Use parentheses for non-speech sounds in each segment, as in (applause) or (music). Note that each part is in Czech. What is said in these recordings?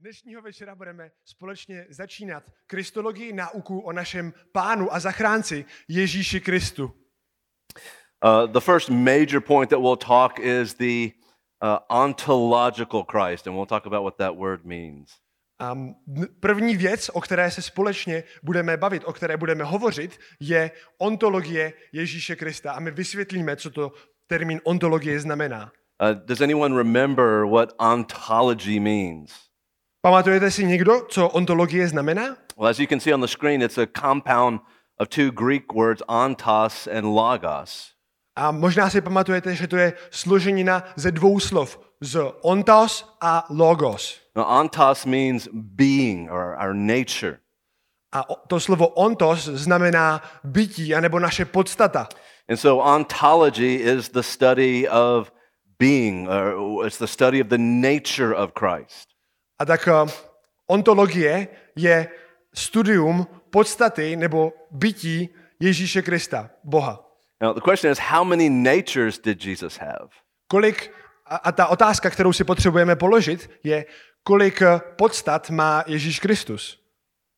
Dnešního večera budeme společně začínat kristologii nauku o našem pánu a zachránci Ježíši Kristu. Uh, the first major point that we'll talk is the uh, ontological Christ, and we'll talk about what that word means. A m- první věc, o které se společně budeme bavit, o které budeme hovořit, je ontologie Ježíše Krista. A my vysvětlíme, co to termín ontologie znamená. Uh, does anyone remember what ontology means? Pamatujete si někdo, co ontologie znamená? Well, as you can see on the screen, it's a compound of two Greek words, ontos and logos. A možná si pamatujete, že to je složenina ze dvou slov. Z ontos a logos. Now, ontos means being or our nature. A to slovo ontos znamená bytí, anebo naše podstata. And so, ontology is the study of being, or it's the study of the nature of Christ. A tak eh, ontologie je studium podstaty nebo bytí Ježíše Krista, Boha. Now, the question is, how many natures did Jesus have? Kolik, a, a ta otázka, kterou si potřebujeme položit, je, kolik eh, podstat má Ježíš Kristus.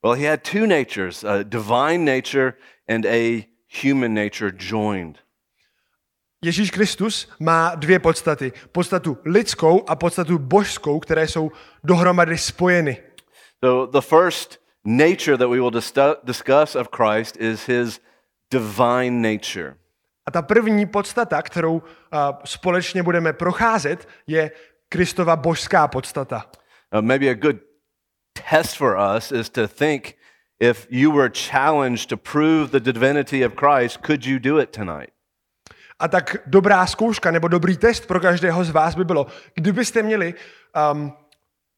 Well, he had two natures a divine nature and a human nature joined. Ježíš Kristus má dvě podstaty. Podstatu lidskou a podstatu božskou, které jsou dohromady spojeny. So, the first nature that we will dis- discuss of Christ is his divine nature. A ta první podstata, kterou uh, společně budeme procházet, je Kristova božská podstata. Uh, maybe a good test for us is to think if you were challenged to prove the divinity of Christ, could you do it tonight? A tak dobrá zkouška nebo dobrý test pro každého z vás by bylo, kdybyste měli um,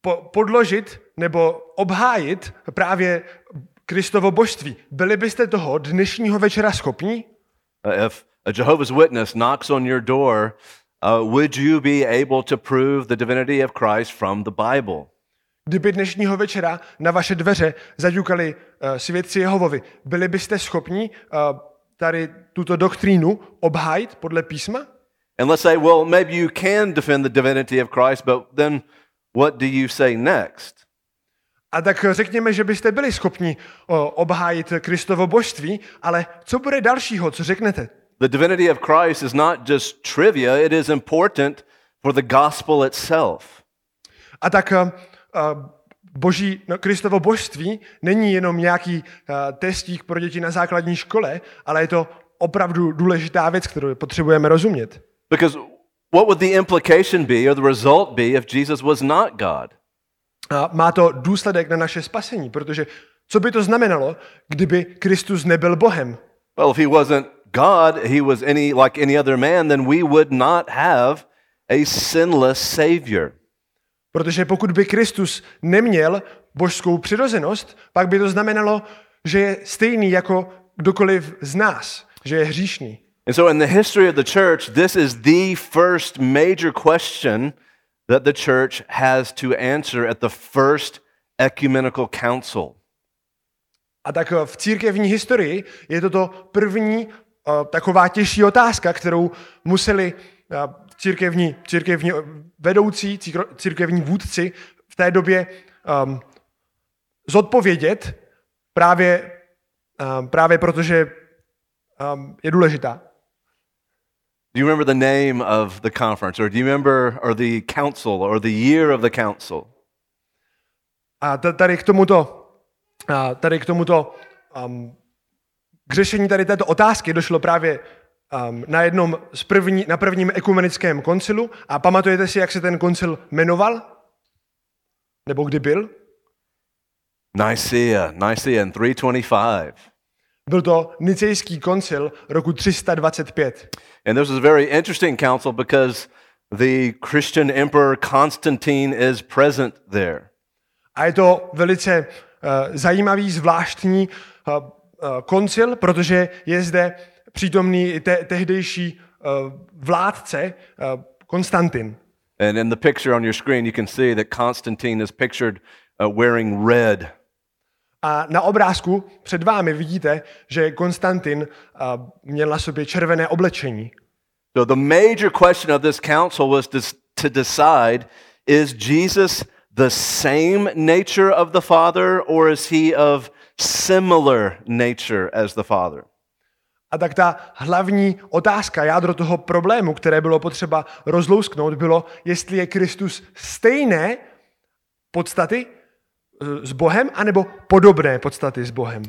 po, podložit nebo obhájit právě Kristovo božství. Byli byste toho dnešního večera schopni? Uh, if a Jehovah's Witness knocks on your door, uh, would you be able to prove the divinity of Christ from the Bible? Kdyby dnešního večera na vaše dveře zaďukali uh, svědci Jehovovi, byli byste schopni uh, tady tuto doktrínu obhájit podle písma? And let's say, well, maybe you can defend the divinity of Christ, but then what do you say next? A tak řekněme, že byste byli schopni obhájit Kristovo božství, ale co bude dalšího, co řeknete? The divinity of Christ is not just trivia, it is important for the gospel itself. A tak uh, boží, no, Kristovo božství není jenom nějaký uh, testík pro děti na základní škole, ale je to opravdu důležitá věc, kterou potřebujeme rozumět. Because what would the implication be or the result be if Jesus was not God? A má to důsledek na naše spasení, protože co by to znamenalo, kdyby Kristus nebyl Bohem? Well, if he wasn't God, he was any like any other man, then we would not have a sinless savior. Protože pokud by Kristus neměl božskou přirozenost, pak by to znamenalo, že je stejný jako kdokoliv z nás, že je hříšný. And so in the history of the church, this is the first major question that the church has to answer at the first ecumenical council. A tak eh, v církevní historii je toto první uh, taková těžší otázka, kterou museli uh, církevní, církevní vedoucí, církevní vůdci v té době um, zodpovědět právě, um, právě protože um, je důležitá. Do you remember the name of the conference, or do you remember, or the council, or the year of the council? A ta- tady k tomuto, a tady k tomuto, um, k řešení tady této otázky došlo právě um, na jednom z první, na prvním ekumenickém koncilu. A pamatujete si, jak se ten koncil jmenoval? Nebo kdy byl? Nicaea, Nicaea in 325. Byl to Nicejský koncil roku 325. And this was a very interesting council because the Christian emperor Constantine is present there. A je to velice uh, zajímavý, zvláštní uh, uh, koncil, protože je zde přítomný te- tehdejší uh, vládce uh, Konstantin. And in the picture on your screen, you can see that Constantine is pictured uh, wearing red. A na obrázku před vámi vidíte, že Konstantin uh, měl na sobě červené oblečení. So the major question of this council was to, to decide is Jesus the same nature of the Father, or is he of similar nature as the Father? A tak ta hlavní otázka, jádro toho problému, které bylo potřeba rozlousknout, bylo, jestli je Kristus stejné podstaty eh, s Bohem, anebo podobné podstaty s Bohem.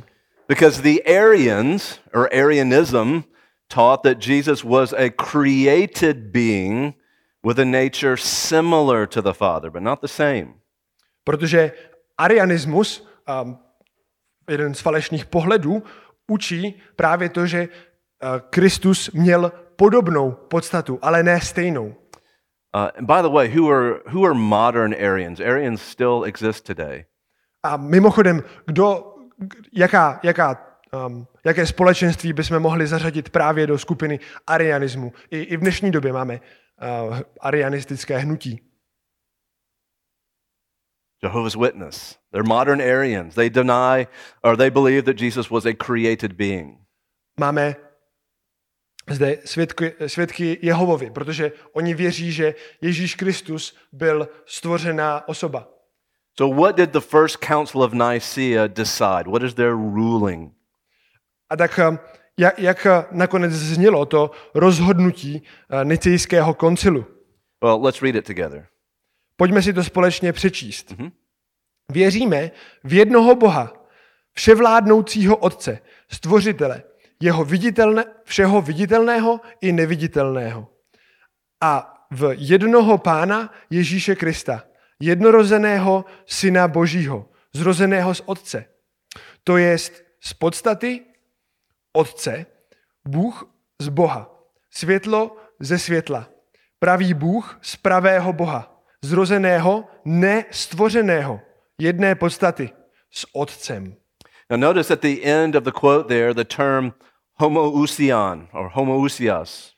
Because the Arians, or Arianism, taught that Jesus was a created being with a nature similar to the Father, but not the same. Protože arianismus, um, jeden z falešných pohledů, učí právě to, že uh, Kristus měl podobnou podstatu, ale ne stejnou. Uh, and by the way, who are, who are modern Arians? Arians still exist today. A mimochodem, kdo, jaká, jaká, um, jaké společenství bychom mohli zařadit právě do skupiny arianismu? I, i v dnešní době máme uh, arianistické hnutí. Jehovah's Witness. They're modern Arians. They deny or they believe that Jesus was a created being. Máme zde svědky, svědky Jehovovi, protože oni věří, že Ježíš Kristus byl stvořená osoba. So, what did the first council of Nicaea decide? What is their ruling? A tak um, jak, jak uh, nakonec znělo to rozhodnutí uh, nicejského koncilu? Well, let's read it together. Pojďme si to společně přečíst. Věříme v jednoho Boha, vševládnoucího Otce, stvořitele, jeho viditelné, všeho viditelného i neviditelného. A v jednoho Pána Ježíše Krista, jednorozeného Syna Božího, zrozeného z Otce. To jest z podstaty Otce, Bůh z Boha, světlo ze světla, pravý Bůh z pravého Boha, zrozeného, nestvořeného, jedné podstaty, s Otcem. Now, notice at the end of the quote there the term homoousion or homoousios.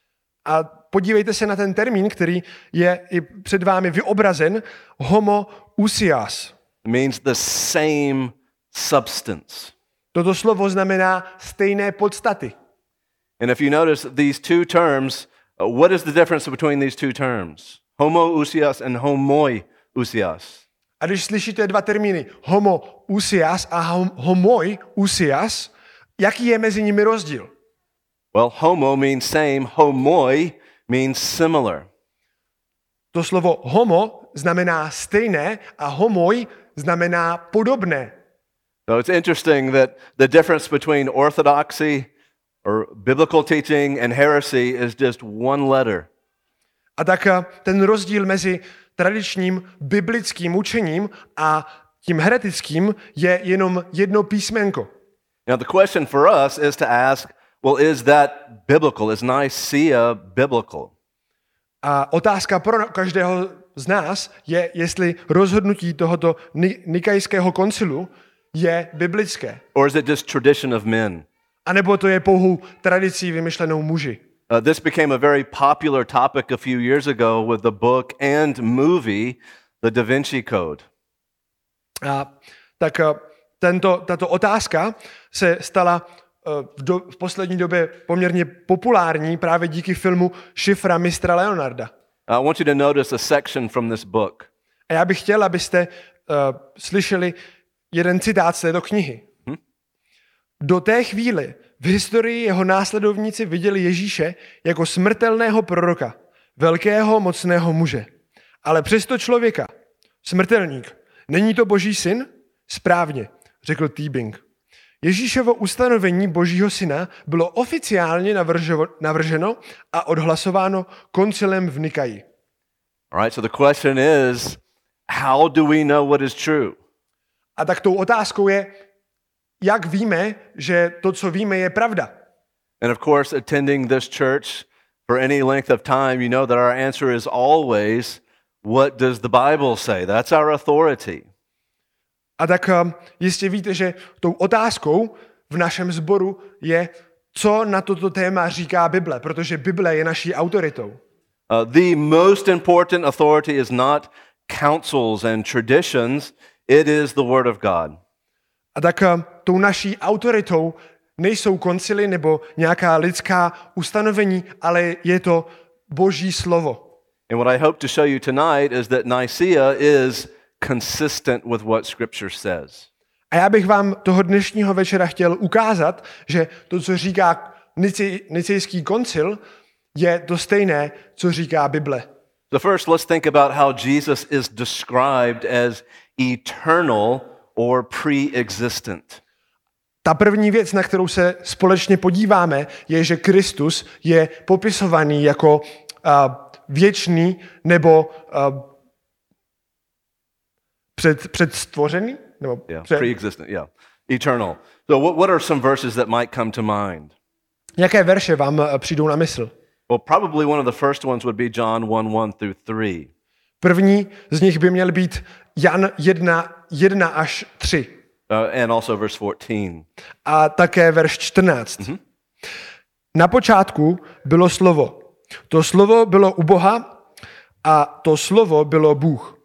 A podívejte se na ten termín, který je i před vámi vyobrazen, homoousias. It means the same substance. Toto slovo znamená stejné podstaty. And if you notice these two terms, uh, what is the difference between these two terms? Homoousios and homoiousios. A když slyšíte dva termíny homoousias a hom- homoiousias, jaký je mezi nimi rozdíl? Well, homo means same, homoi means similar. To slovo homo znamená stejné a homoj znamená podobné. So it's interesting that the difference between orthodoxy or biblical teaching and heresy is just one letter. A tak eh, ten rozdíl mezi tradičním biblickým učením a tím heretickým je jenom jedno písmenko. Now, the question for us is to ask well, is that biblical? Is Nicaea biblical? A otázka pro každého z nás je, jestli rozhodnutí tohoto Ni- nikajského koncilu je biblické. Or is it just tradition of men? A nebo to je pouhou tradicí vymyšlenou muži. Uh, this became a very popular topic a few years ago with the book and movie, The Da Vinci Code. A tak eh, tento, tato otázka se stala eh, v, do, v poslední době poměrně populární právě díky filmu Šifra mistra Leonarda. I want you to notice a section from this book. A já bych chtěl, abyste uh, slyšeli jeden citát z této knihy. Do té chvíli v historii jeho následovníci viděli Ježíše jako smrtelného proroka, velkého mocného muže. Ale přesto člověka, smrtelník, není to boží syn? Správně, řekl Týbing. Ježíšovo ustanovení božího syna bylo oficiálně navrženo, a odhlasováno koncilem v Nikaji. All right, so the question is how do we know what is true? A tak tou otázkou je, jak víme, že to, co víme, je pravda. And of course, attending this church for any length of time, you know that our answer is always what does the Bible say? That's our authority. A tak um, jistě víte, že tou otázkou v našem sboru je, co na toto téma říká Bible, protože Bible je naší autoritou. Uh, the most important authority is not councils and traditions, it is the Word of God. A tak um, tou naší autoritou nejsou koncily nebo nějaká lidská ustanovení, ale je to Boží slovo. And what I hope to show you tonight is that Nicaea is consistent with what Scripture says. A já bych vám toho dnešního večera chtěl ukázat, že to, co říká Nicejský koncil, je to stejné, co říká Bible. So, first, let's think about how Jesus is described as eternal or pre existent. Ta první věc, na kterou se společně podíváme, je, že Kristus je popisovaný jako uh, věčný nebo uh, před, předstvořený? Nebo Yeah, před, pre existent, yeah. Eternal. So, what, what are some verses that might come to mind? jaké verše vám přijdou na mysl? Well, probably one of the first ones would be John 1 1 through 3. První z nich by měl být Jan 1, 1 až 3 Uh, and also verse 14. a také verš 14. Na počátku bylo slovo. To slovo bylo u Boha a to slovo bylo Bůh.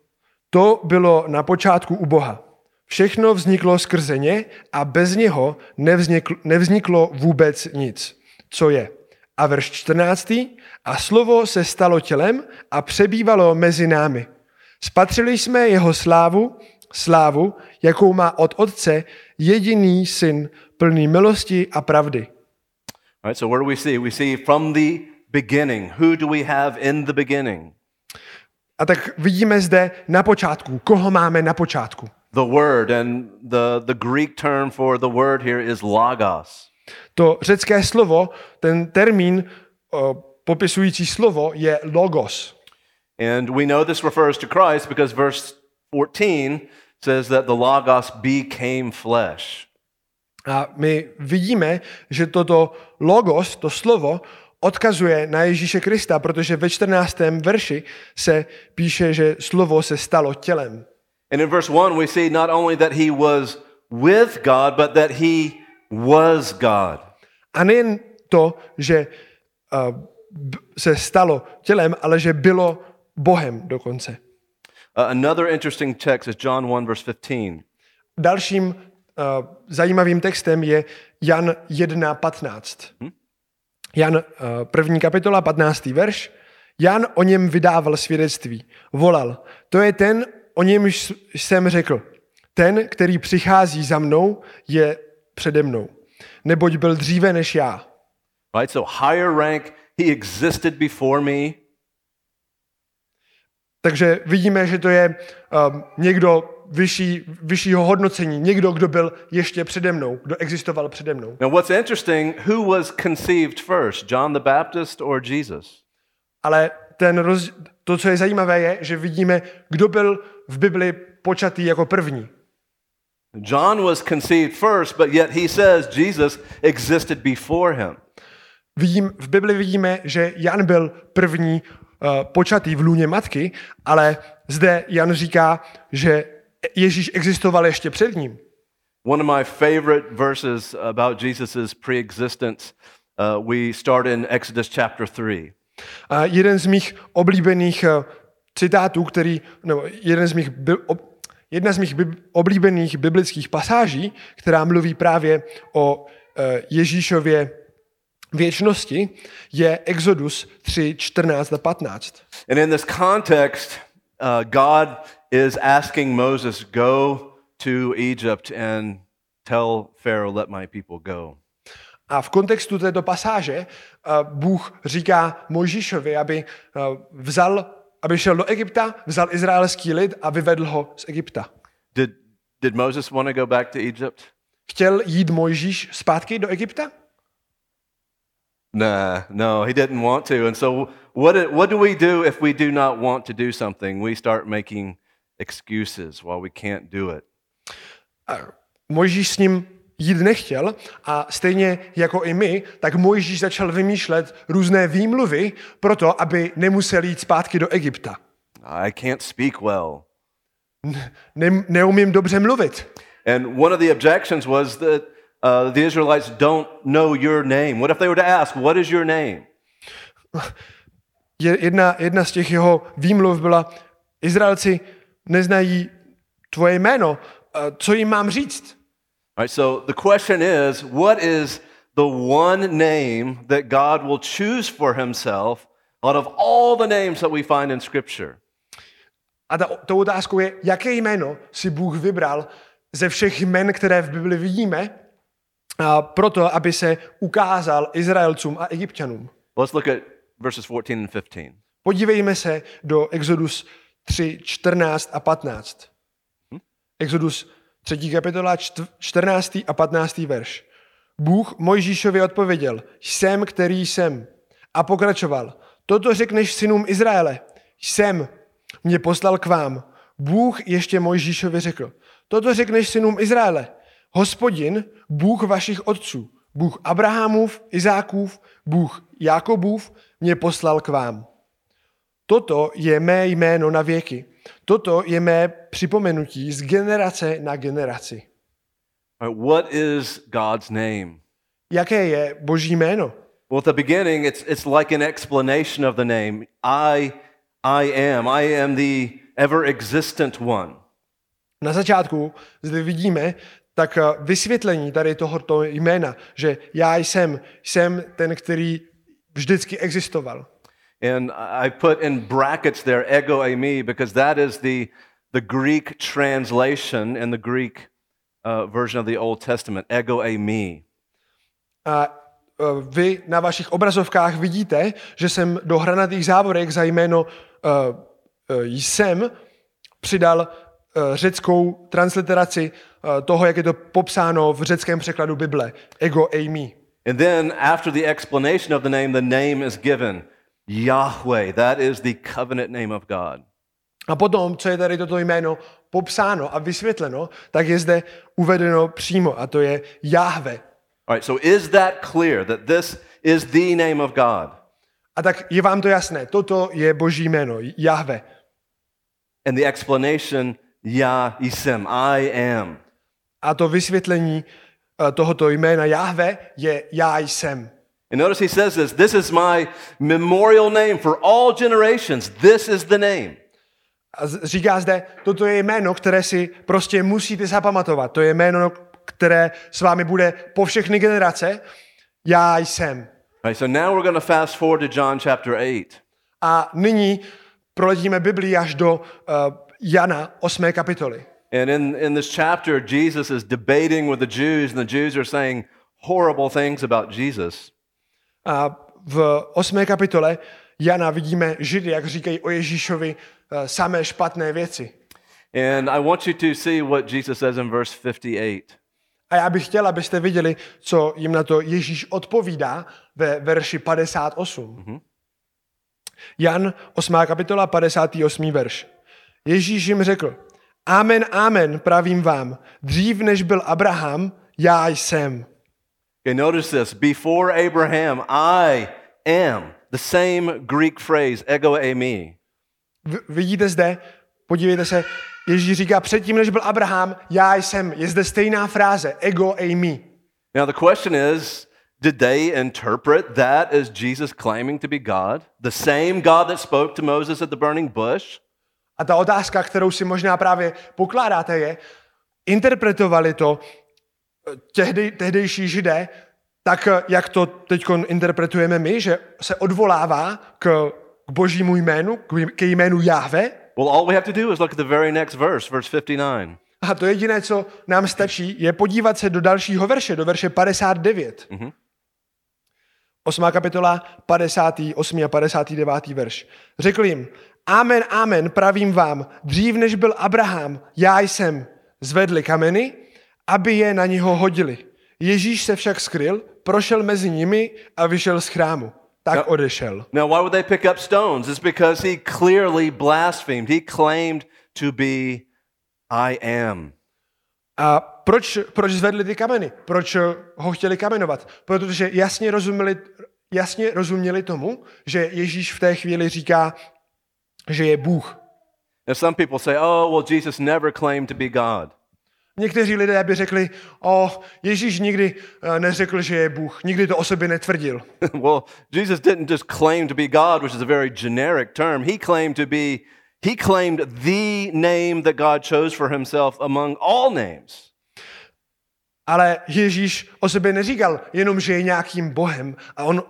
To bylo na počátku u Boha. Všechno vzniklo skrze ně a bez něho nevzniklo, nevzniklo vůbec nic, co je. A verš 14. A slovo se stalo tělem a přebývalo mezi námi. Spatřili jsme jeho slávu, slávu, jakou má od Otce jediný syn, plný milosti a pravdy. All right, so where do we see? We see from the beginning. Who do we have in the beginning? A tak vidíme zde na počátku, koho máme na počátku. The Word, and the, the Greek term for the word here is logos. To řecké slovo, ten termín o, popisující slovo je logos. And we know this refers to Christ because verse 14 says that the logos became flesh. A my vidíme, že toto logos, to slovo, odkazuje na Ježíše Krista, protože ve 14. verši se píše, že slovo se stalo tělem. And in verse 1, we see not only that he was with God, but that he was God. A nejen to, že uh, se stalo tělem, ale že bylo Bohem dokonce. Uh, another interesting text is John 1, verse 15. Dalším uh, zajímavým textem je Jan 1.15. Jan, uh, první kapitola, 15. verš. Jan o něm vydával svědectví. Volal, to je ten, o němž jsem řekl. Ten, který přichází za mnou, je přede mnou. Neboť byl dříve než já. Right? So higher rank, he existed before me. Takže vidíme, že to je um, někdo vyšší, vyššího hodnocení, někdo, kdo byl ještě přede mnou, kdo existoval přede mnou. Now, what's interesting, who was conceived first, John the Baptist or Jesus? Ale ten roz, to, co je zajímavé, je, že vidíme, kdo byl v Bibli počatý jako první. John was conceived first, but yet he says Jesus existed before him. Vidím, v Bibli vidíme, že Jan byl první počatý v lůně matky, ale zde Jan říká, že Ježíš existoval ještě před ním. One of my favorite verses about Jesus' pre-existence, uh, we start in Exodus chapter 3. A jeden z mých oblíbených uh, citátů, který, nebo jeden z mých, jedna z mých oblíbených biblických pasáží, která mluví právě o Ježíšově věčnosti, je Exodus 3, 14 a 15. And in this context, uh, God is asking Moses, go to Egypt and tell Pharaoh, let my people go. A v kontextu této pasáže uh, Bůh říká Mojžíšovi, aby uh, vzal, aby šel do Egypta, vzal izraelský lid a vyvedl ho z Egypta. Did, did Moses want to go back to Egypt? Chtěl jít Mojžíš zpátky do Egypta? Nah, no, he didn't want to. And so, what, do- what do we do if we do not want to do something? We start making excuses while we can't do it. Mojžíš s ním jít nechtěl a stejně jako i my, tak Mojžíš začal vymýšlet různé výmluvy pro to, aby nemusel jít zpátky do Egypta. I can't speak well. Ne, neumím dobře mluvit. And one of the objections was that uh, the Israelites don't know your name. What if they were to ask, What is your name? Je- Jedna, jedna z těch jeho výmluv byla, Izraelci neznají tvoje jméno, a co jim mám říct? All right, so the question is what is the one name that God will choose for himself out of all the names that we find in Scripture? A ta, tou otázkou je, jaké jméno si Bůh vybral ze všech jmen, které v Bibli vidíme, proto, aby se ukázal Izraelcům a Egyptianům. Let's look at verses 14 and 15. Podívejme se do Exodus 3, 14 a 15. Exodus 3. kapitola, čtv- 14. a 15. verš. Bůh Mojžíšovi odpověděl, jsem, který jsem. A pokračoval, toto řekneš synům Izraele, jsem, mě poslal k vám. Bůh ještě Mojžíšovi řekl, toto řekneš synům Izraele, hospodin, Bůh vašich otců, Bůh Abrahamův, Izákův, Bůh Jakobův, mě poslal k vám. Toto je mé jméno na věky. Toto je mé připomenutí z generace na generaci. What is God's name? Jaké je Boží jméno? Well, at the beginning, it's, it's like an explanation of the name. I, I am. I am the ever existent one. Na začátku zde vidíme tak eh, vysvětlení tady tohoto jména, že já jsem, jsem ten, který vždycky existoval. And I put in brackets there, ego eimi, because that is the, the Greek translation in the Greek uh, version of the Old Testament, ego eimi. A eh, vy na vašich obrazovkách vidíte, že jsem do hranatých závorek za jméno uh, uh, jsem přidal řeckou transliteraci uh, toho, jak je to popsáno v řeckém překladu Bible. Ego eimi. And then after the explanation of the name, the name is given Yahweh. That is the covenant name of God. A potom, co je tady toto jméno popsáno a vysvětleno, tak je zde uvedeno přímo a to je Jahve. All right, so is that clear that this is the name of God? A tak je vám to jasné, toto je boží jméno, Jahve. And the explanation, Yah Isim, I am. A to vysvětlení eh, tohoto jména Jahve je Já jsem. And notice he says this this is my memorial name for all generations. This is the name. A říká zde, toto je jméno, které si prostě musíte zapamatovat. To je jméno, které s vámi bude po všechny generace. Já jsem. Right, so now we're going to fast forward to John chapter 8. A nyní proletíme Biblii až do uh, Jana 8. kapitoly. And in, in this chapter, Jesus is debating with the Jews, and the Jews are saying horrible things about Jesus. A v 8. kapitole Jana vidíme Židy, jak říkají o Ježíšovi uh, samé špatné věci. And I want you to see what Jesus says in verse 58. A já bych chtěl, abyste viděli, co jim na to Ježíš odpovídá ve verši 58. Jan 8. kapitola 58. verš. Ježíš jim řekl, Amen, amen, pravím vám, dřív než byl Abraham, já jsem. Okay, notice this. Before Abraham, I am. The same Greek phrase, ego eimi. Vidíte zde, podívejte se, Ježíš říká, předtím, než byl Abraham, já jsem. Je zde stejná fráze, ego eimi. Now, the question is did they interpret that as Jesus claiming to be God? The same God that spoke to Moses at the burning bush? A ta otázka, kterou si možná právě pokládáte, je, interpretovali to eh, tehdy, tehdejší židé, tak jak to teď interpretujeme my, že se odvolává k, k božímu jménu, k, k jménu Jahve. Well, all we have to do is look at the very next verse, verse 59. A to jediné, co nám stačí, je podívat se do dalšího verše, do verše 59. Mm-hmm. 8. kapitola, 58. a 59. verš. Řekl jim, Amen, amen, pravím vám, dřív než byl Abraham, já jsem. Zvedli kameny, aby je na něho hodili. Ježíš se však skryl, prošel mezi nimi a vyšel z chrámu. Tak odešel. Now, why would they pick up stones? It's because he clearly blasphemed. He claimed to be I am. A proč, proč zvedli ty kameny? Proč eh, ho chtěli kamenovat? Protože jasně rozuměli, jasně rozuměli tomu, že Ježíš v té chvíli říká, že je Bůh. Now, some people say, oh, well, Jesus never claimed to be God. Někteří lidé by řekli, o, Ježíš nikdy eh, neřekl, že je Bůh. Nikdy to o sobě netvrdil. (laughs) well, Jesus didn't just claim to be God, which is a very generic term. He claimed to be, he claimed the name that God chose for himself among all names. Ale Ježíš o sobě neříkal jenom, že je nějakým bohem. A on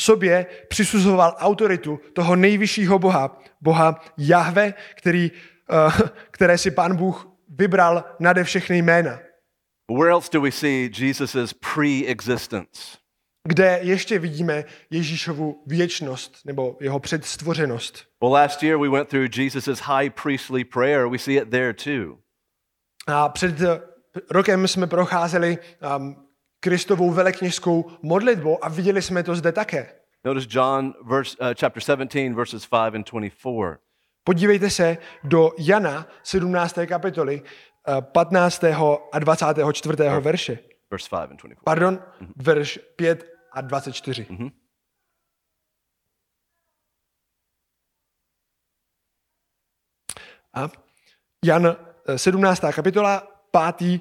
sobě přisuzoval autoritu toho nejvyššího boha, boha Jahve, který uh, (laughs) které si pán Bůh vybral nade všechny jména. Where else do we see Jesus' pre-existence? Kde ještě vidíme Ježíšovu věčnost nebo jeho předstvořenost. Well, last year we went through Jesus' high priestly prayer. We see it there too. A před eh, rokem jsme procházeli um, Kristovou velekněžskou modlitbou a viděli jsme to zde také. Notice John verse, uh, chapter 17, verses 5 and 24. Podívejte se do Jana 17. kapitoly eh, 15. a 24. verše. Verse 5 and 24. Pardon, verš 5 a 24. A Jan eh, 17. kapitola, 5.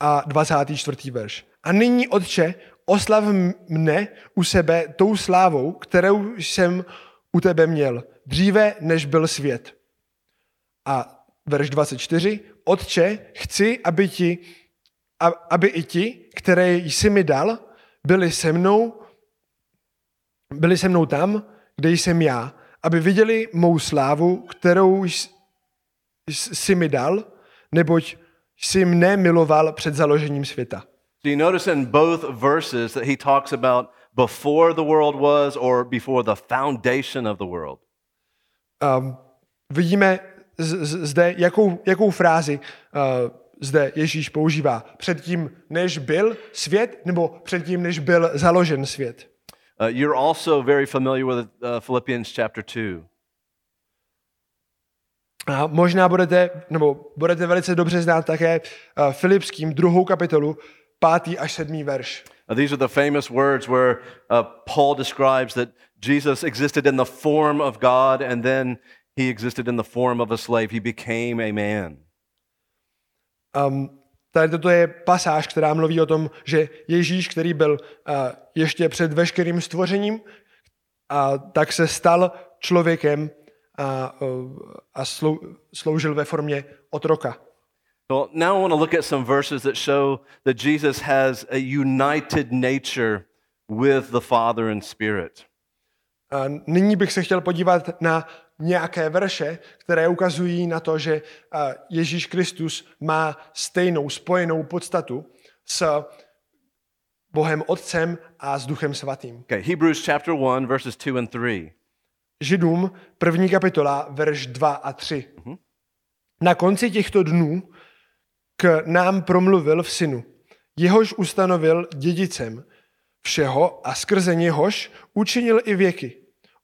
a 24. verš. A nyní, Otče, oslav mne u sebe tou slávou, kterou jsem u tebe měl, dříve než byl svět. A verš 24. Otče, chci, aby, ti, aby i ti, které jsi mi dal, byli se mnou, byli se mnou tam, kde jsem já, aby viděli mou slávu, kterou jsi mi dal, neboť jsi mne miloval před založením světa. So you notice in both verses that he talks about before the world was or before the foundation of the world. Um, vidíme zde, jakou, jakou frázi uh, zde Ježíš používá. Předtím, než byl svět, nebo předtím, než byl založen svět. Uh, you're also very familiar with uh, Philippians chapter 2. A možná budete, nebo budete velice dobře znát také uh, Filipským druhou kapitolu, pátý až sedmý verš. These are the famous words where uh, Paul describes that Jesus existed in the form of God and then he existed in the form of a slave. He became a man. Um, tady toto je pasáž, která mluví o tom, že Ježíš, který byl uh, ještě před veškerým stvořením, a tak se stal člověkem a, uh, a slou, sloužil ve formě otroka. So now I want to look at some verses that show that Jesus has a united nature with the Father and Spirit. A nyní bych se chtěl podívat na nějaké verše, které ukazují na to, že Ježíš Kristus má stejnou spojenou podstatu s Bohem Otcem a s Duchem Svatým. Okay, Hebrews chapter 1, verses 2 and 3. Židům, první kapitola, verš 2 a 3. Na konci těchto dnů k nám promluvil v synu, jehož ustanovil dědicem všeho a skrze něhož učinil i věky.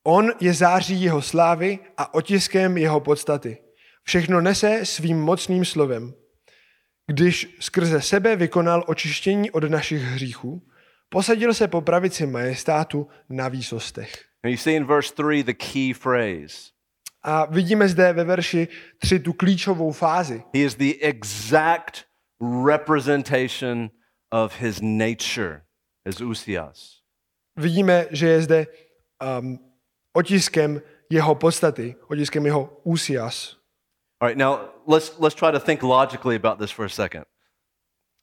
On je září jeho slávy a otiskem jeho podstaty. Všechno nese svým mocným slovem. Když skrze sebe vykonal očištění od našich hříchů, posadil se po pravici majestátu na výsostech. And you see in verse 3 the key phrase. A vidíme zde ve verši 3 tu klíčovou fázi. He is the exact representation of his nature, his usias. Vidíme, že je zde um, otiskem jeho podstaty, otiskem jeho úsias. All right, now let's, let's try to think logically about this for a second.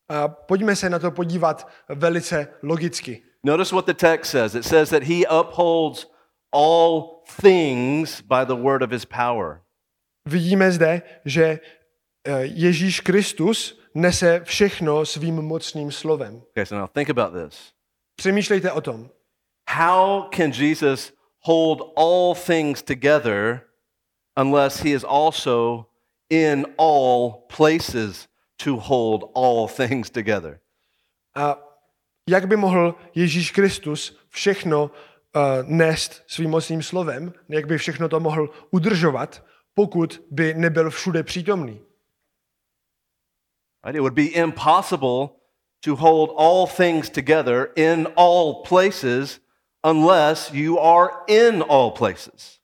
A pojďme se na to podívat velice logicky. Notice what the text says. It says that he upholds all things by the word of his power. Vidíme zde, že eh, Ježíš Kristus nese všechno svým mocným slovem. Okay, so now think about this. Přemýšlejte o tom. How can Jesus hold all things together unless he is also in all places to hold all things together? A jak by mohl Ježíš Kristus všechno nést svým mocným slovem, jak by všechno to mohl udržovat, pokud by nebyl všude přítomný? Right? It would be impossible to hold all things together in all places unless you are in all places.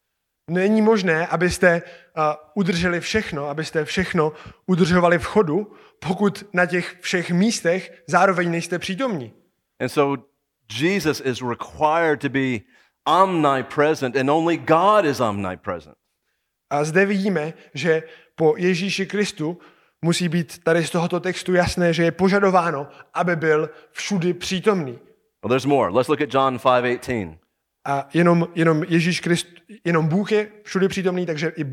Není možné, abyste uh, udrželi všechno, abyste všechno udržovali v chodu, pokud na těch všech místech zároveň nejste přítomní. And so Jesus is required to be omnipresent, and only God is omnipresent. A zde vidíme, že po Ježíši Kristu musí být tady z tohoto textu jasné, že je požadováno, aby byl všudy přítomný. Well, there's more. Let's look at John 5:18. A jenom, jenom Ježíš Krist, jenom Bůh je všude přítomný, takže i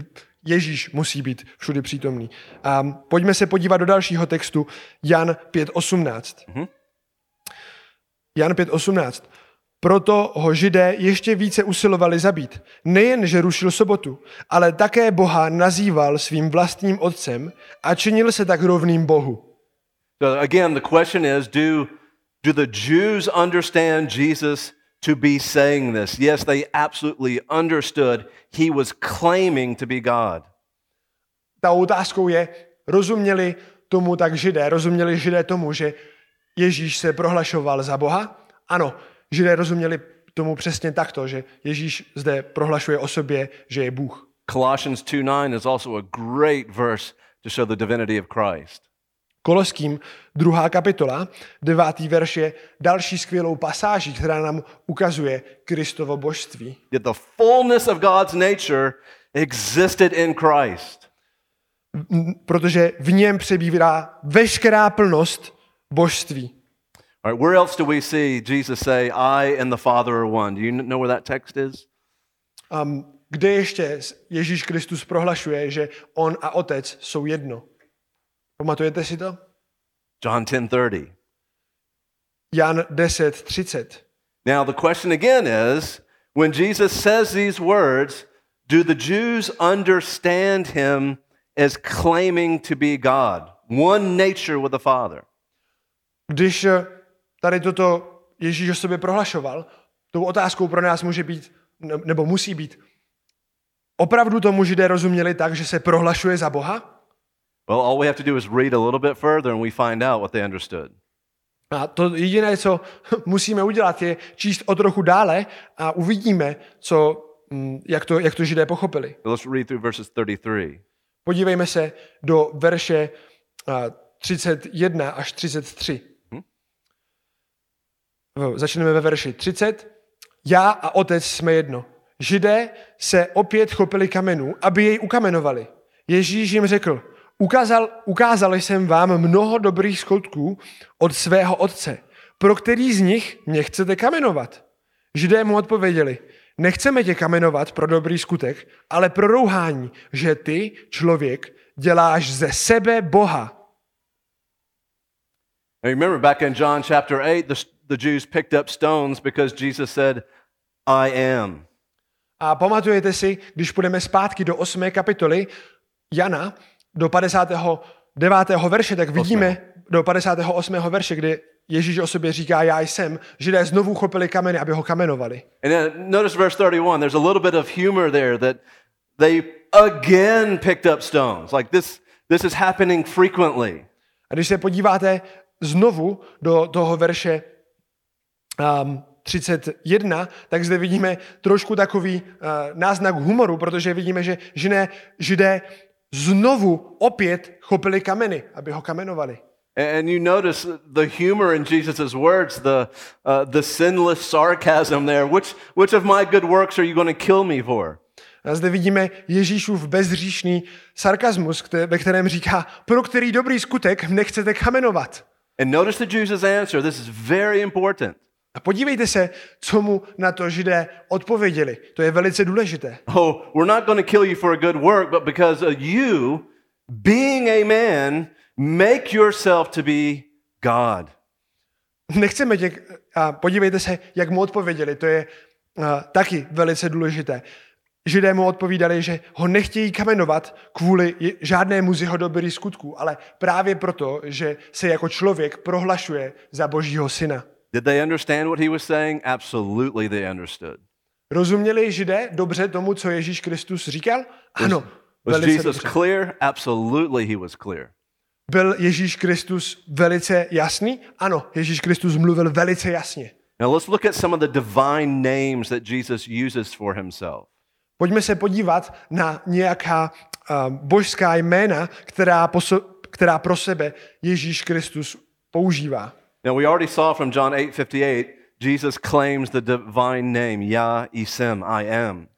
Ježíš musí být všudy přítomný. A pojďme se podívat do dalšího textu, Jan 5.18. Jan 5.18. Proto ho židé ještě více usilovali zabít. Nejen, že rušil sobotu, ale také Boha nazýval svým vlastním otcem a činil se tak rovným Bohu. So again, the question is do, do the Jews understand Jesus to be saying this? Yes, they absolutely understood he was claiming to be God. Ta otázkou je, rozuměli tomu tak židé, rozuměli židé tomu, že Ježíš se prohlašoval za Boha? Ano, židé rozuměli tomu přesně takto, že Ježíš zde prohlašuje o sobě, že je Bůh. Colossians 2:9 is also a great verse to show the divinity of Christ. Koloským, druhá kapitola, devátý verš je další skvělou pasáží, která nám ukazuje Kristovo božství. Yet the fullness of God's nature existed in Christ. Protože v něm přebývá veškerá plnost božství. All right, where else do we see Jesus say, I and the Father are one? Do you know where that text is? Um, kde ještě Ježíš Kristus prohlašuje, že on a otec jsou jedno? Pamatujete si to? John 10:30. Jan 10.30. Now the question again is, when Jesus says these words, do the Jews understand him as claiming to be God, one nature with the Father? Když eh, tady toto Ježíš o sobě prohlašoval, tou otázkou pro nás může být, ne- nebo musí být, opravdu tomu židé rozuměli tak, že se prohlašuje za Boha? Well, all we have to do is read a little bit further and we find out what they understood. A to jediné, co (laughs) musíme udělat, je číst o trochu dále a uvidíme, co, mm, jak, to, jak to židé pochopili. Let's read through verses 33. Podívejme se do verše a, 31 až 33. Začneme ve verši 30. Já a otec jsme jedno. Židé se opět chopili kamenů, aby jej ukamenovali. Ježíš jim řekl, ukázal, ukázal jsem vám mnoho dobrých skutků od svého otce. Pro který z nich mě chcete kamenovat? Židé mu odpověděli, nechceme tě kamenovat pro dobrý skutek, ale pro rouhání, že ty, člověk, děláš ze sebe Boha. Now remember back in John chapter 8, the, the Jews picked up stones because Jesus said, I am. A pamatujete si, když půjdeme zpátky do 8. kapitoly Jana, do 59. verše, tak vidíme do 58. verše, kde Ježíš o sobě říká, já jsem, židé znovu chopili kameny, aby ho kamenovali. And then notice verse 31, there's a little bit of humor there that they again picked up stones. Like this, this is happening frequently. A když se podíváte znovu do toho verše um, 31, tak zde vidíme trošku takový uh, náznak humoru, protože vidíme, že židé, židé znovu opět chopili kameny, aby ho kamenovali. And you notice the humor in Jesus' words, the, uh, the sinless sarcasm there. Which, which of my good works are you going to kill me for? A zde vidíme Ježíšův bezříšný sarkazmus, ve kterém říká, pro který dobrý skutek mne chcete kamenovat. And notice the Jews' answer. This is very important. A podívejte se, co mu na to židé odpověděli. To je velice důležité. Oh, we're not going to kill you for a good work, but because of you, being a man, make yourself to be God. Nechceme tě... A podívejte se, jak mu odpověděli. To je a, taky velice důležité. Židé mu odpovídali, že ho nechtějí kamenovat kvůli žádnému z jeho dobrých skutků, ale právě proto, že se jako člověk prohlašuje za božího syna. Did they understand what he was saying? Absolutely, they understood. Rozuměli židé dobře tomu, co Ježíš Kristus říkal? Ano, Was velice Jesus dobře. clear? Absolutely, he was clear. Byl Ježíš Kristus velice jasný? Ano, Ježíš Kristus mluvil velice jasně. Now let's look at some of the divine names that Jesus uses for himself. Pojďme se podívat na nějaká uh, božská jména, která, poso- která pro sebe Ježíš Kristus používá. Now we already saw from John 8:58, Jesus claims the divine name, Yah Isem, I am.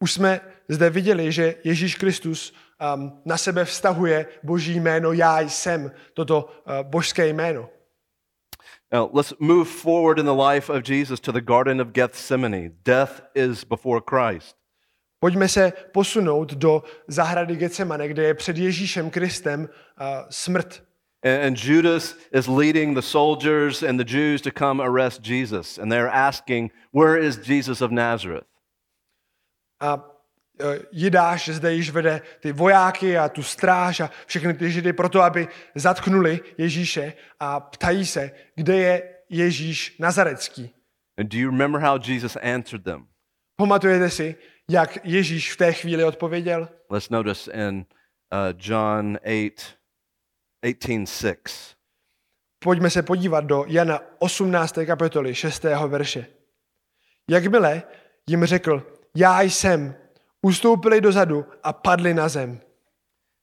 Už jsme zde viděli, že Ježíš Kristus um, na sebe vztahuje boží jméno Já jsem, toto uh, božské jméno. Now let's move forward in the life of Jesus to the Garden of Gethsemane. Death is before Christ. Pojďme se posunout do zahrady Getsemane, kde je před Ježíšem Kristem uh, smrt. And, Judas is leading the soldiers and the Jews to come arrest Jesus. And they're asking, Where is Jesus of Nazareth? A Jidáš zde již vede ty vojáky a tu stráž a všechny ty židy proto, aby zatknuli Ježíše a ptají se, kde je Ježíš Nazarecký. And do you remember how Jesus answered them? Pamatujete si, jak Ježíš v té chvíli odpověděl? Let's notice in uh, John 8, 18:6. Pojďme se podívat do Jana 18. kapitoly 6. verše. Jakmile jim řekl, já jsem, ustoupili dozadu a padli na zem.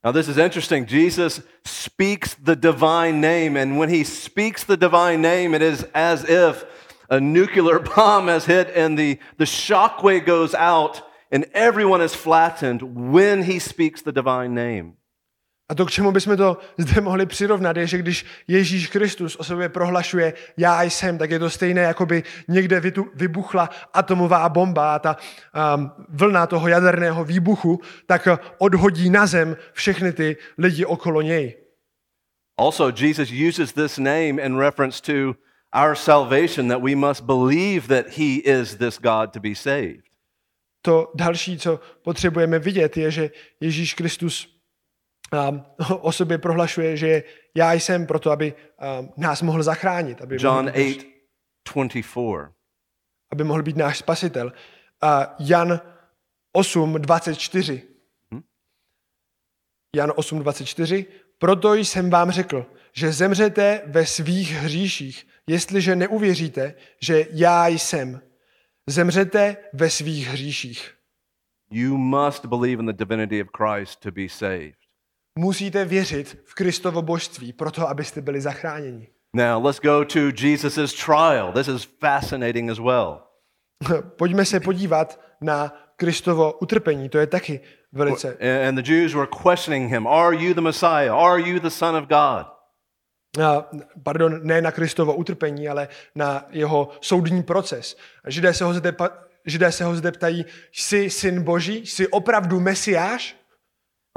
Now, this is interesting. Jesus speaks the divine name, and when he speaks the divine name, it is as if a nuclear (laughs) bomb has hit and the, the shockwave goes out and everyone is flattened when he speaks the divine name. A to, k čemu bychom to zde mohli přirovnat, je, že když Ježíš Kristus o sobě prohlašuje já jsem, tak je to stejné, jako by někde vybuchla atomová bomba a ta um, vlna toho jaderného výbuchu, tak odhodí na zem všechny ty lidi okolo něj. Also, Jesus uses this name in reference to our salvation, that we must believe that he is this God to be saved. To další, co potřebujeme vidět, je, že Ježíš Kristus o sobě prohlašuje, že já jsem proto, aby nás mohl zachránit. Aby John mohl být, 8, 24. aby mohl být náš spasitel. A Jan 8, 24. Hm? Jan 8, 24. Proto jsem vám řekl, že zemřete ve svých hříších, jestliže neuvěříte, že já jsem. Zemřete ve svých hříších. You must believe in the divinity of Christ to be saved. Musíte věřit v Kristovo božství, proto abyste byli zachráněni. Now, let's go to Jesus' trial. This is fascinating as well. (laughs) Pojďme se podívat na Kristovo utrpení, to je taky velice. And the Jews were questioning him Are you the Messiah? Are you the Son of God? Pardon, ne na Kristovo utrpení, ale na jeho soudní proces. Židé se ho zde, Židé se ho zde ptají, jsi syn Boží, jsi opravdu Mesiáš?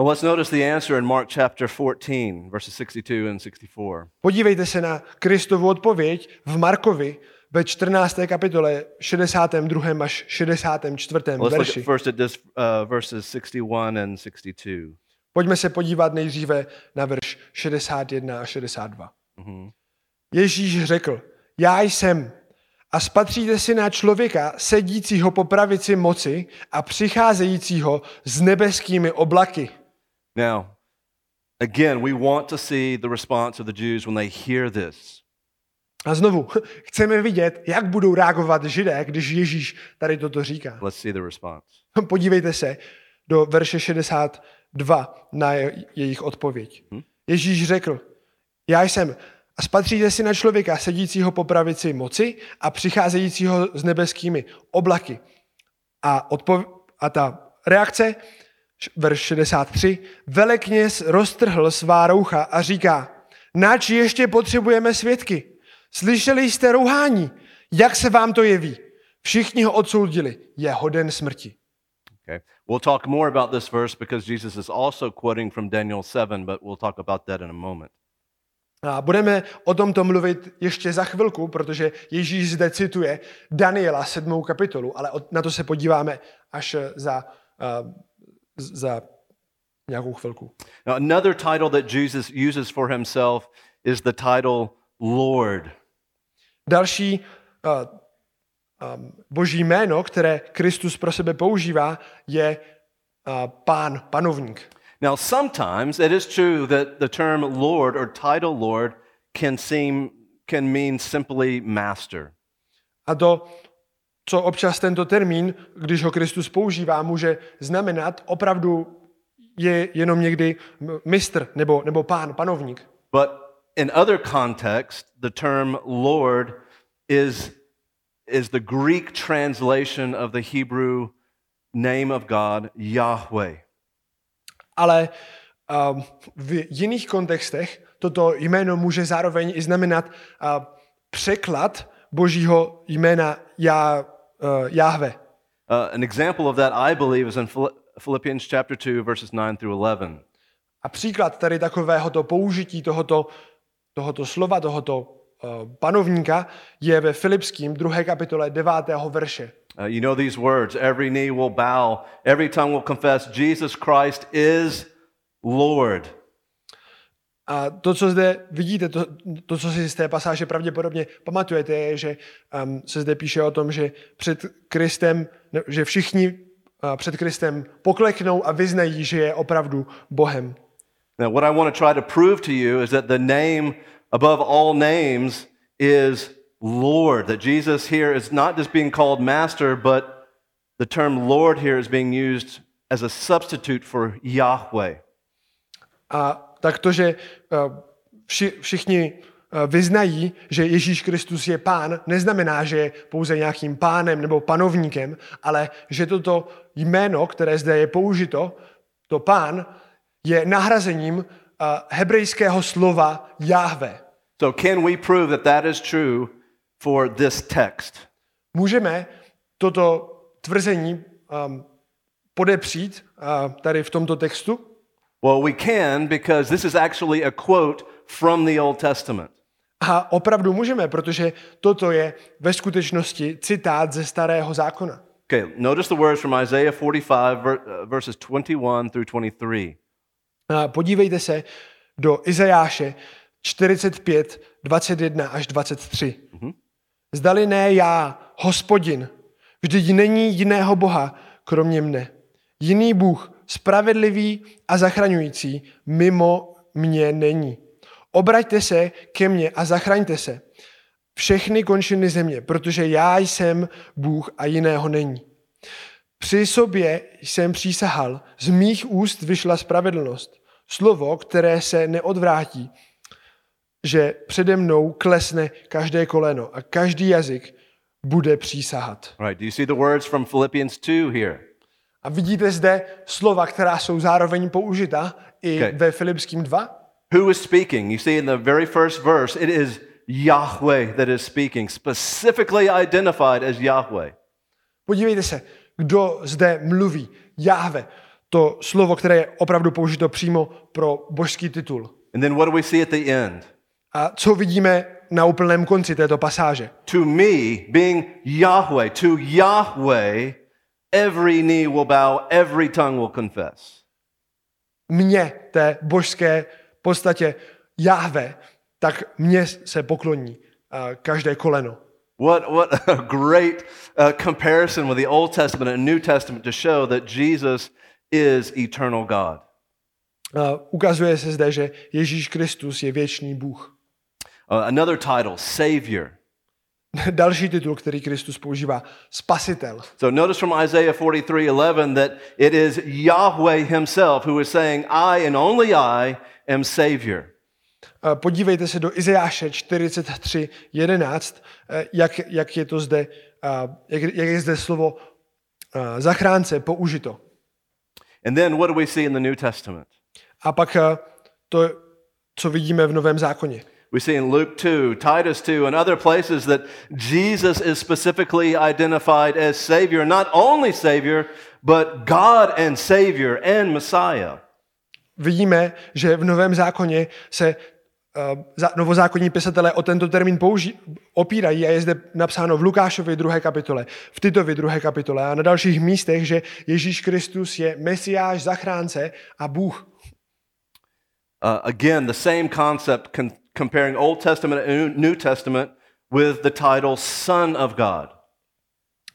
Well, let's notice the answer in Mark chapter 14, verses 62 and 64. Podívejte se na Kristovu odpověď v Markovi ve 14. kapitole 62. až 64. Let's look verši. at first at this uh, verses 61 and 62. Pojďme se podívat nejdříve na verš 61 a 62. Mhm. Ježíš řekl, já jsem a spatříte si na člověka sedícího po pravici moci a přicházejícího s nebeskými oblaky. Now, again, we want to see the response of the Jews when they hear this. A znovu, (laughs) chceme vidět, jak budou reagovat židé, když Ježíš tady toto říká. Let's see the response. (laughs) Podívejte se do verše 62 na je- jejich odpověď. Ježíš řekl, já jsem a spatříte si na člověka sedícího po pravici moci a přicházejícího s nebeskými oblaky. A, odpov- a ta reakce, verš 63, velekněz roztrhl svá roucha a říká, nač ještě potřebujeme svědky. Slyšeli jste rouhání, jak se vám to jeví? Všichni ho odsoudili, je hoden smrti. Okay. We'll talk more about this verse because Jesus is also quoting from Daniel 7, but we'll talk about that in a moment. A budeme o tomto mluvit ještě za chvilku, protože Ježíš zde cituje Daniela 7. kapitolu, ale na to se podíváme až eh, za, uh, za nějakou chvilku. Now, another title that Jesus uses for himself is the title Lord. Další uh, um, boží jméno, které Kristus pro sebe používá, je uh, pán, panovník. Now, sometimes it is true that the term Lord or title Lord can seem can mean simply master. A to, co občas tento termín, když ho Kristus používá, může znamenat, opravdu je jenom někdy mistr nebo, nebo pán, panovník. But in other context, the term Lord is, is the Greek translation of the Hebrew name of God, Yahweh. Ale um, v jiných kontextech toto jméno může zároveň i znamenat uh, překlad božího jména Já, uh, Jahve. Uh, an example of that, I believe, is in Phil- Philippians chapter 2, verses 9 through 11. A příklad tady takového to použití tohoto, tohoto slova, tohoto uh, panovníka je ve Filipským 2. kapitole 9. verše. Uh, you know these words every knee will bow, every tongue will confess Jesus Christ is Lord. A to, co zde vidíte, to, to co si z té pasáže pravděpodobně pamatujete, je, že um, se zde píše o tom, že před Kristem, ne, že všichni uh, před Kristem pokleknou a vyznají, že je opravdu Bohem. Now, what I want to try to prove to you is that the name above all names is Lord. That Jesus here is not just being called Master, but the term Lord here is being used as a substitute for Yahweh. A tak to, že uh, vši, všichni uh, vyznají, že Ježíš Kristus je pán, neznamená, že je pouze nějakým pánem nebo panovníkem, ale že toto jméno, které zde je použito, to pán, je nahrazením uh, hebrejského slova Jahve. So, can we prove that that is true for this text? Můžeme toto tvrzení um, podepřít uh, tady v tomto textu? Well, we can because this is actually a quote from the Old Testament. A opravdu můžeme, protože toto je ve skutečnosti citát ze starého zákona. Okay, notice the words from Isaiah 45, ver- uh, verses 21 through 23. A podívejte se do Izajáše 45, 21 až 23. Zdali ne já, hospodin, vždyť není jiného Boha, kromě mne. Jiný Bůh, spravedlivý a zachraňující, mimo mě není. Obraťte se ke mně a zachraňte se. Všechny končiny země, protože já jsem Bůh a jiného není. Při sobě jsem přísahal, z mých úst vyšla spravedlnost. Slovo, které se neodvrátí, že přede mnou klesne každé koleno a každý jazyk bude přísahat. Right, do you see the words from Philippians 2 here? A vidíte zde slova, která jsou zároveň použita i Okay. ve Filipským 2. Who is speaking? You see in the very first verse, it is Yahweh that is speaking, specifically identified as Yahweh. Podívejte se, kdo zde mluví. Jahve. To slovo, které je opravdu použito přímo pro božský titul. And then what do we see at the end? A co vidíme na úplném konci této pasáže? To me, being Yahweh, to Yahweh, every knee will bow, every tongue will confess. Mně, té božské podstatě Jahve, tak mně se pokloní a každé koleno. What, what a great uh, comparison with the Old Testament and New Testament to show that Jesus is eternal God. A ukazuje se zde, že Ježíš Kristus je věčný Bůh. Uh, another title, Savior. (laughs) Další titul, který Kristus používá, spasitel. So notice from Isaiah 43:11 that it is Yahweh himself who is saying, I and only I am Savior. A Podívejte se do Izajáše 43, 11, eh, jak, jak je to zde, a jak, jak je zde slovo zachránce použito. And then what do we see in the New Testament? A pak to, co vidíme v Novém zákoně. We see in Luke 2, Titus 2, and other places that Jesus is specifically identified as Savior, not only Savior, but God and Savior and Messiah. Vidíme, že v Novém zákoně se uh, novozákonní pisatelé o tento termín použi- opírají a je zde napsáno v Lukášově druhé kapitole, v Titovi druhé kapitole a na dalších místech, že Ježíš Kristus je Mesiáš, zachránce a Bůh. Uh, again, the same concept con- comparing Old Testament and New Testament with the title Son of God.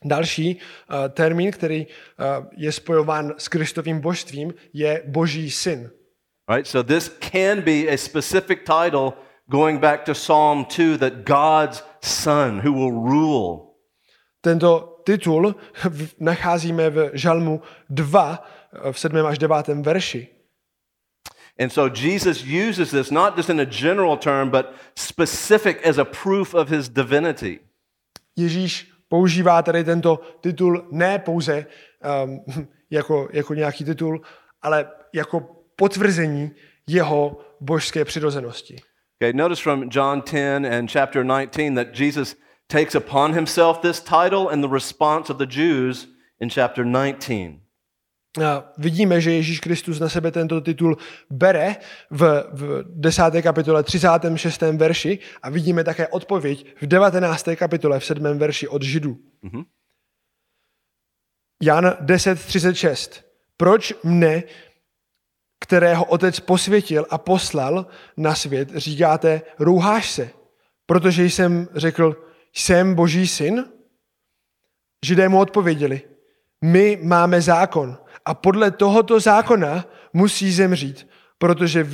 Další uh, termín, který uh, je spojován s Kristovým božstvím, je Boží syn. Right? So this can be a specific title going back to Psalm 2 that God's Son who will rule. Tento titul nacházíme v Žalmu 2 uh, v 7. až 9. verši. And so Jesus uses this not just in a general term, but specific as a proof of his divinity. Ježíš používá tady tento titul ne pouze um, (laughs) jako, jako nějaký titul, ale jako potvrzení jeho božské přirozenosti. Okay, notice from John 10 and chapter 19 that Jesus takes upon himself this title and the response of the Jews in chapter 19. A vidíme, že Ježíš Kristus na sebe tento titul bere v, v 10. kapitole 36. verši a vidíme také odpověď v 19. kapitole v 7. verši od Židů. Mhm. Jan 10.36. Proč mne, kterého otec posvětil a poslal na svět, říkáte, rouháš se, protože jsem řekl, jsem boží syn? Židé mu odpověděli, my máme zákon a podle tohoto zákona musí zemřít, protože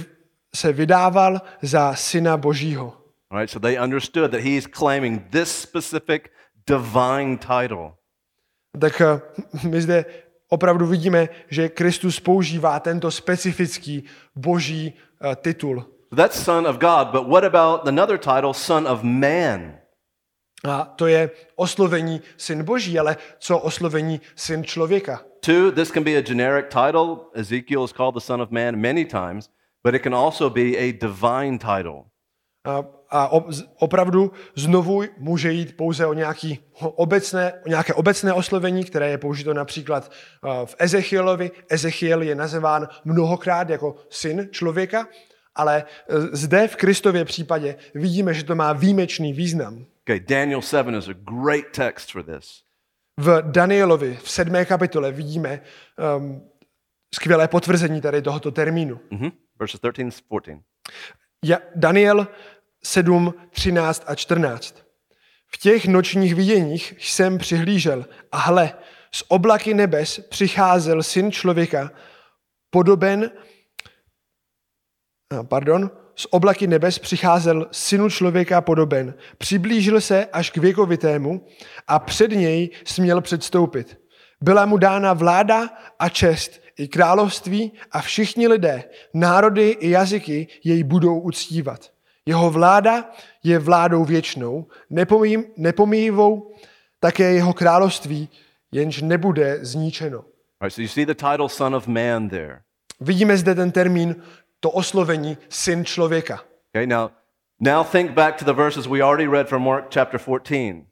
se vydával za syna božího. All right, so they understood that he is claiming this specific divine title. Tak eh, (laughs) my zde opravdu vidíme, že Kristus používá tento specifický boží eh, titul. That's son of God, but what about another title, son of man? A to je oslovení syn boží, ale co oslovení syn člověka? Two, this can be a generic title. Ezekiel is called the son of man many times, but it can also be a divine title. A, a opravdu znovu může jít pouze o, nějaký obecné, o nějaké obecné oslovení, které je použito například v Ezechielovi. Ezechiel je nazýván mnohokrát jako syn člověka, ale eh, zde v Kristově případě vidíme, že to má výjimečný význam. Okay, Daniel 7 is a great text for this. V Danielovi v sedmé kapitole vidíme um, skvělé potvrzení tady tohoto termínu. hmm Verses 13 and 14. Ja, Daniel 7, 13 a 14. V těch nočních viděních jsem přihlížel a hle, z oblaky nebes přicházel syn člověka, podoben, pardon, z oblaky nebes přicházel synu člověka podoben. Přiblížil se až k věkovitému a před něj směl předstoupit. Byla mu dána vláda a čest i království a všichni lidé, národy i jazyky jej budou uctívat. Jeho vláda je vládou věčnou, nepomí, nepomíjivou, také jeho království, jenž nebude zničeno. All right, so you see the title son of man there. Vidíme zde ten termín, to oslovení syn člověka. Okay, now, now think back to the verses we already read from Mark chapter 14.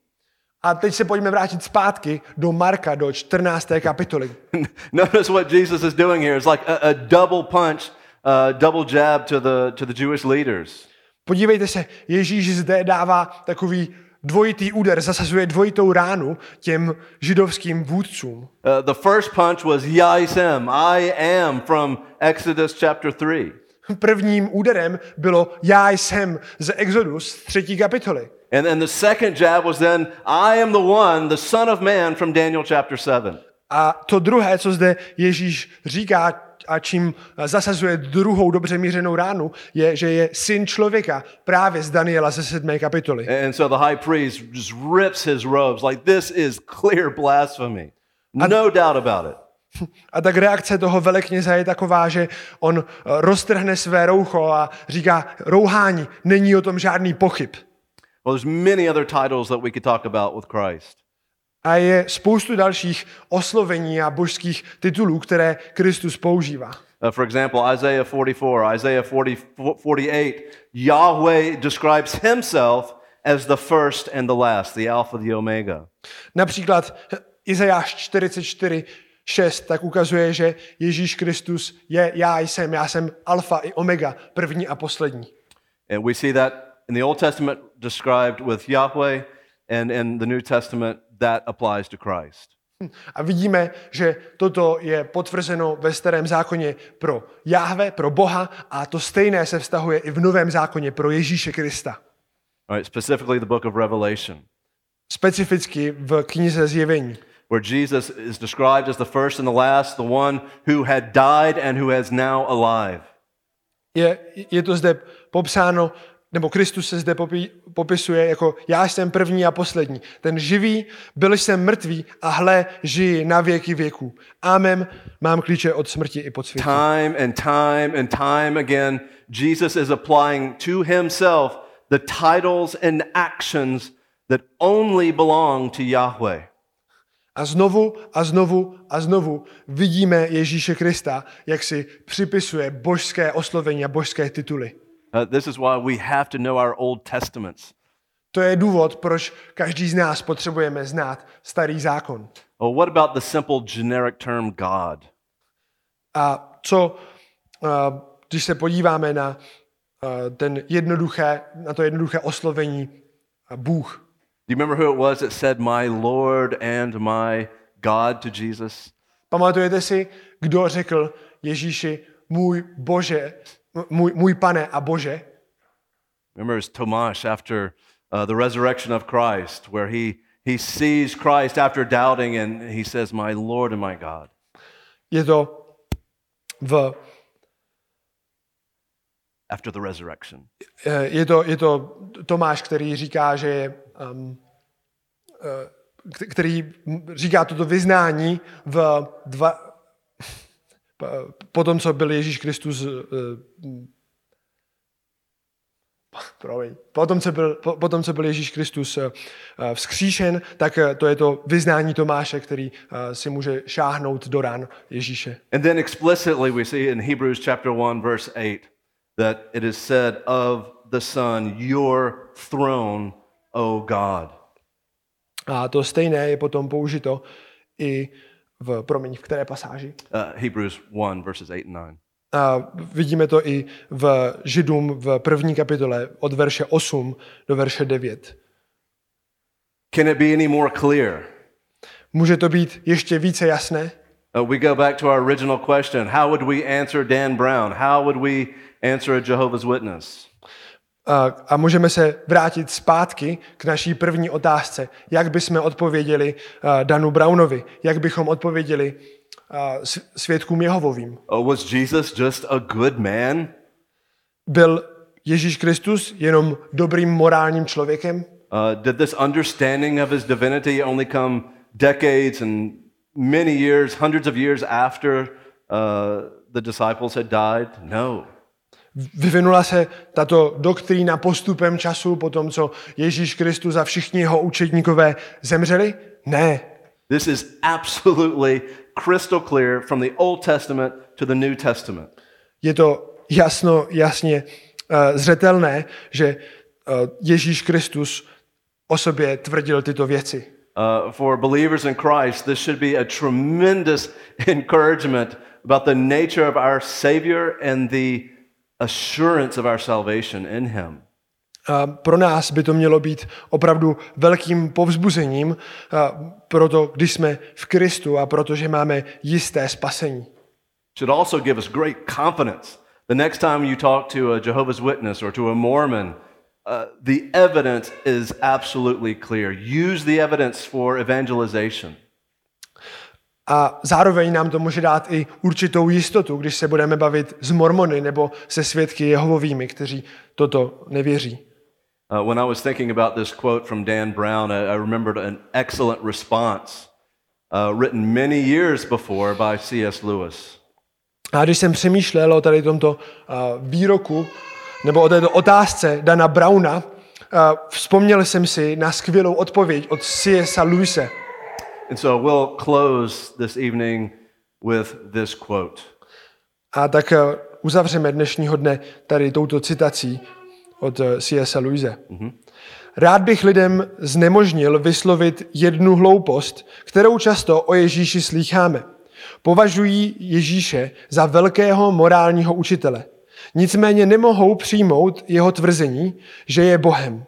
A teď se pojďme vrátit zpátky do Marka, do 14. kapitoly. (laughs) Notice what Jesus is doing here. It's like a, a double punch, a double jab to the, to the Jewish leaders. Podívejte se, Ježíš zde dává takový dvojitý úder, zasazuje dvojitou ránu těm židovským vůdcům. Uh, the first punch was jsem, I am from Exodus chapter 3. Prvním úderem bylo já jsem z Exodus 3. kapitoly. And then the second jab was then I am the one, the Son of Man from Daniel chapter 7. A to druhé, co zde Ježíš říká a čím zasazuje druhou dobře mířenou ránu, je, že je syn člověka právě z Daniela ze 7. kapitoly. And so the high priest just rips his robes like this is clear blasphemy. No doubt about it. (laughs) A tak reakce toho velekněza je taková, že on eh, roztrhne své roucho a říká, rouhání, není o tom žádný pochyb. Well, there's many other titles that we could talk about with Christ. A je spoustu dalších oslovení a božských titulů, které Kristus používá. Uh, for example, Isaiah 44, Isaiah 40, 48, Yahweh describes himself as the first and the last, the Alpha, the Omega. Například Izajáš 44, 6 tak ukazuje, že Ježíš Kristus je já jsem, já jsem alfa i omega, první a poslední. And we see that in the Old Testament described with Yahweh, and in the New Testament, that applies to Christ. A vidíme, že toto je potvrzeno ve starém zákoně pro Jáhve, pro Boha a to stejné se vztahuje i v novém zákoně pro Ježíše Krista. All right, specifically the book of Revelation, Specificky v knize Zjevení, where Jesus is described as the first and the last, the one who had died and who is now alive. je, je to zde popsáno, nebo Kristus se zde popí, popisuje jako já jsem první a poslední. Ten živý, byl jsem mrtvý a hle, žiji na věky věků. Amen, mám klíče od smrti i podsvětí. Time and time and time again, Jesus is applying to himself the titles and actions that only belong to Yahweh. A znovu a znovu a znovu vidíme Ježíše Krista, jak si připisuje božské oslovení a božské tituly. Uh, this is why we have to know our Old Testaments. To je důvod, proč každý z nás potřebujeme znát starý zákon. Well, what about the simple generic term God? A co, uh, když se podíváme na uh, ten jednoduché, na to jednoduché oslovení uh, Bůh. Do you remember who it was that said, My Lord and my God to Jesus? Pamatujete si, kdo řekl Ježíši, můj Bože, můj, můj pane a Bože? Remember, it's Tomasz after uh, the resurrection of Christ, where he, he sees Christ after doubting and he says, My Lord and my God. Je to v, After the resurrection. je to, je to Tomáš, který říká, že je, um, k- který říká toto vyznání v dva, po- tom, co byl Ježíš Kristus eh, promiň, po tom, co byl, po, po tom, co byl Ježíš Kristus eh, eh, vzkříšen, tak to je to vyznání Tomáše, který si může šáhnout do rán Ježíše. And then explicitly, we see in Hebrews chapter 1, verse 8, that it is said of the Son, Your throne, O God. A to stejné je potom použito i v, promiň, v které pasáži? Uh, Hebrews 1, verses 8 and 9. A vidíme to i v Židům v první kapitole od verše 8 do verše 9. Can it be any more clear? Může to být ještě více jasné? Uh, we go back to our original question How would we answer Dan Brown? How would we answer a Jehovah's Witness? A, můžeme se vrátit zpátky k naší první otázce. Jak bychom odpověděli Danu Brownovi? Jak bychom odpověděli svědkům Jehovovým? Oh, was Jesus just a good man? Byl Ježíš Kristus jenom dobrým morálním člověkem? Uh, did this understanding of his divinity only come decades and many years, hundreds of years after uh, the disciples had died? No. Vyvinula se tato doktrína postupem času po tom, co Ježíš Kristus a všichni jeho učedníkové zemřeli? Ne. This is absolutely crystal clear from the Old Testament to the New Testament. Je to jasno, jasně uh, zřetelné, že uh, Ježíš Kristus o sobě tvrdil tyto věci. Uh, for believers in Christ, this should be a tremendous (laughs) encouragement about the nature of our Savior and the assurance of our salvation in Him. Pro nás by to mělo být opravdu velkým povzbuzením, proto když jsme v Kristu a protože máme jisté spasení. Should also give us great confidence. The next time you talk to a Jehovah's Witness or to a Mormon, uh, the evidence is absolutely clear. Use the evidence for evangelization. A zároveň nám to může dát i určitou jistotu, když se budeme bavit s mormony nebo se svědky Jehovovými, kteří toto nevěří. Uh, when I was thinking about this quote from Dan Brown, I, I remembered an excellent response uh, written many years before by C.S. Lewis. A když jsem přemýšlel o tady tomto uh, výroku, nebo o této otázce Dana Browna, uh, vzpomněl jsem si na skvělou odpověď od C.S. Lewise. And so we'll close this evening with this quote. A tak uh, uzavřeme dnešního dne tady touto citací od uh, C.S. Lewise. Rád bych lidem znemožnil vyslovit jednu hloupost, kterou často o Ježíši slýcháme. Považují Ježíše za velkého morálního učitele. Nicméně nemohou přijmout jeho tvrzení, že je Bohem.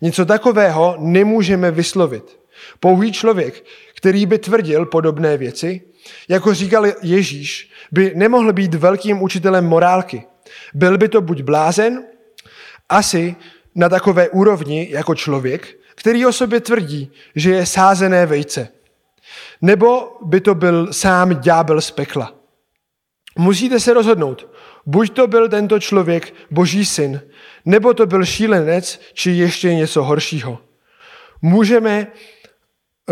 Něco takového nemůžeme vyslovit. Pouhý člověk, který by tvrdil podobné věci, jako říkal Ježíš, by nemohl být velkým učitelem morálky. Byl by to buď blázen, asi na takové úrovni jako člověk, který o sobě tvrdí, že je sázené vejce. Nebo by to byl sám ďábel z pekla. Musíte se rozhodnout. Buď to byl tento člověk boží syn, nebo to byl šílenec, či ještě něco horšího. Můžeme,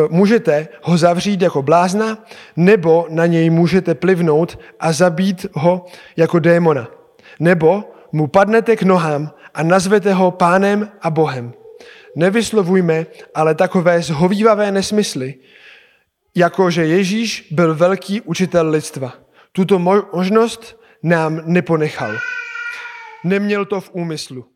můžete ho zavřít jako blázna, nebo na něj můžete plivnout a zabít ho jako démona. Nebo mu padnete k nohám a nazvete ho pánem a bohem. Nevyslovujme ale takové zhovývavé nesmysly, jako že Ježíš byl velký učitel lidstva. Tuto mo- možnost nám neponechal. Neměl to v úmyslu.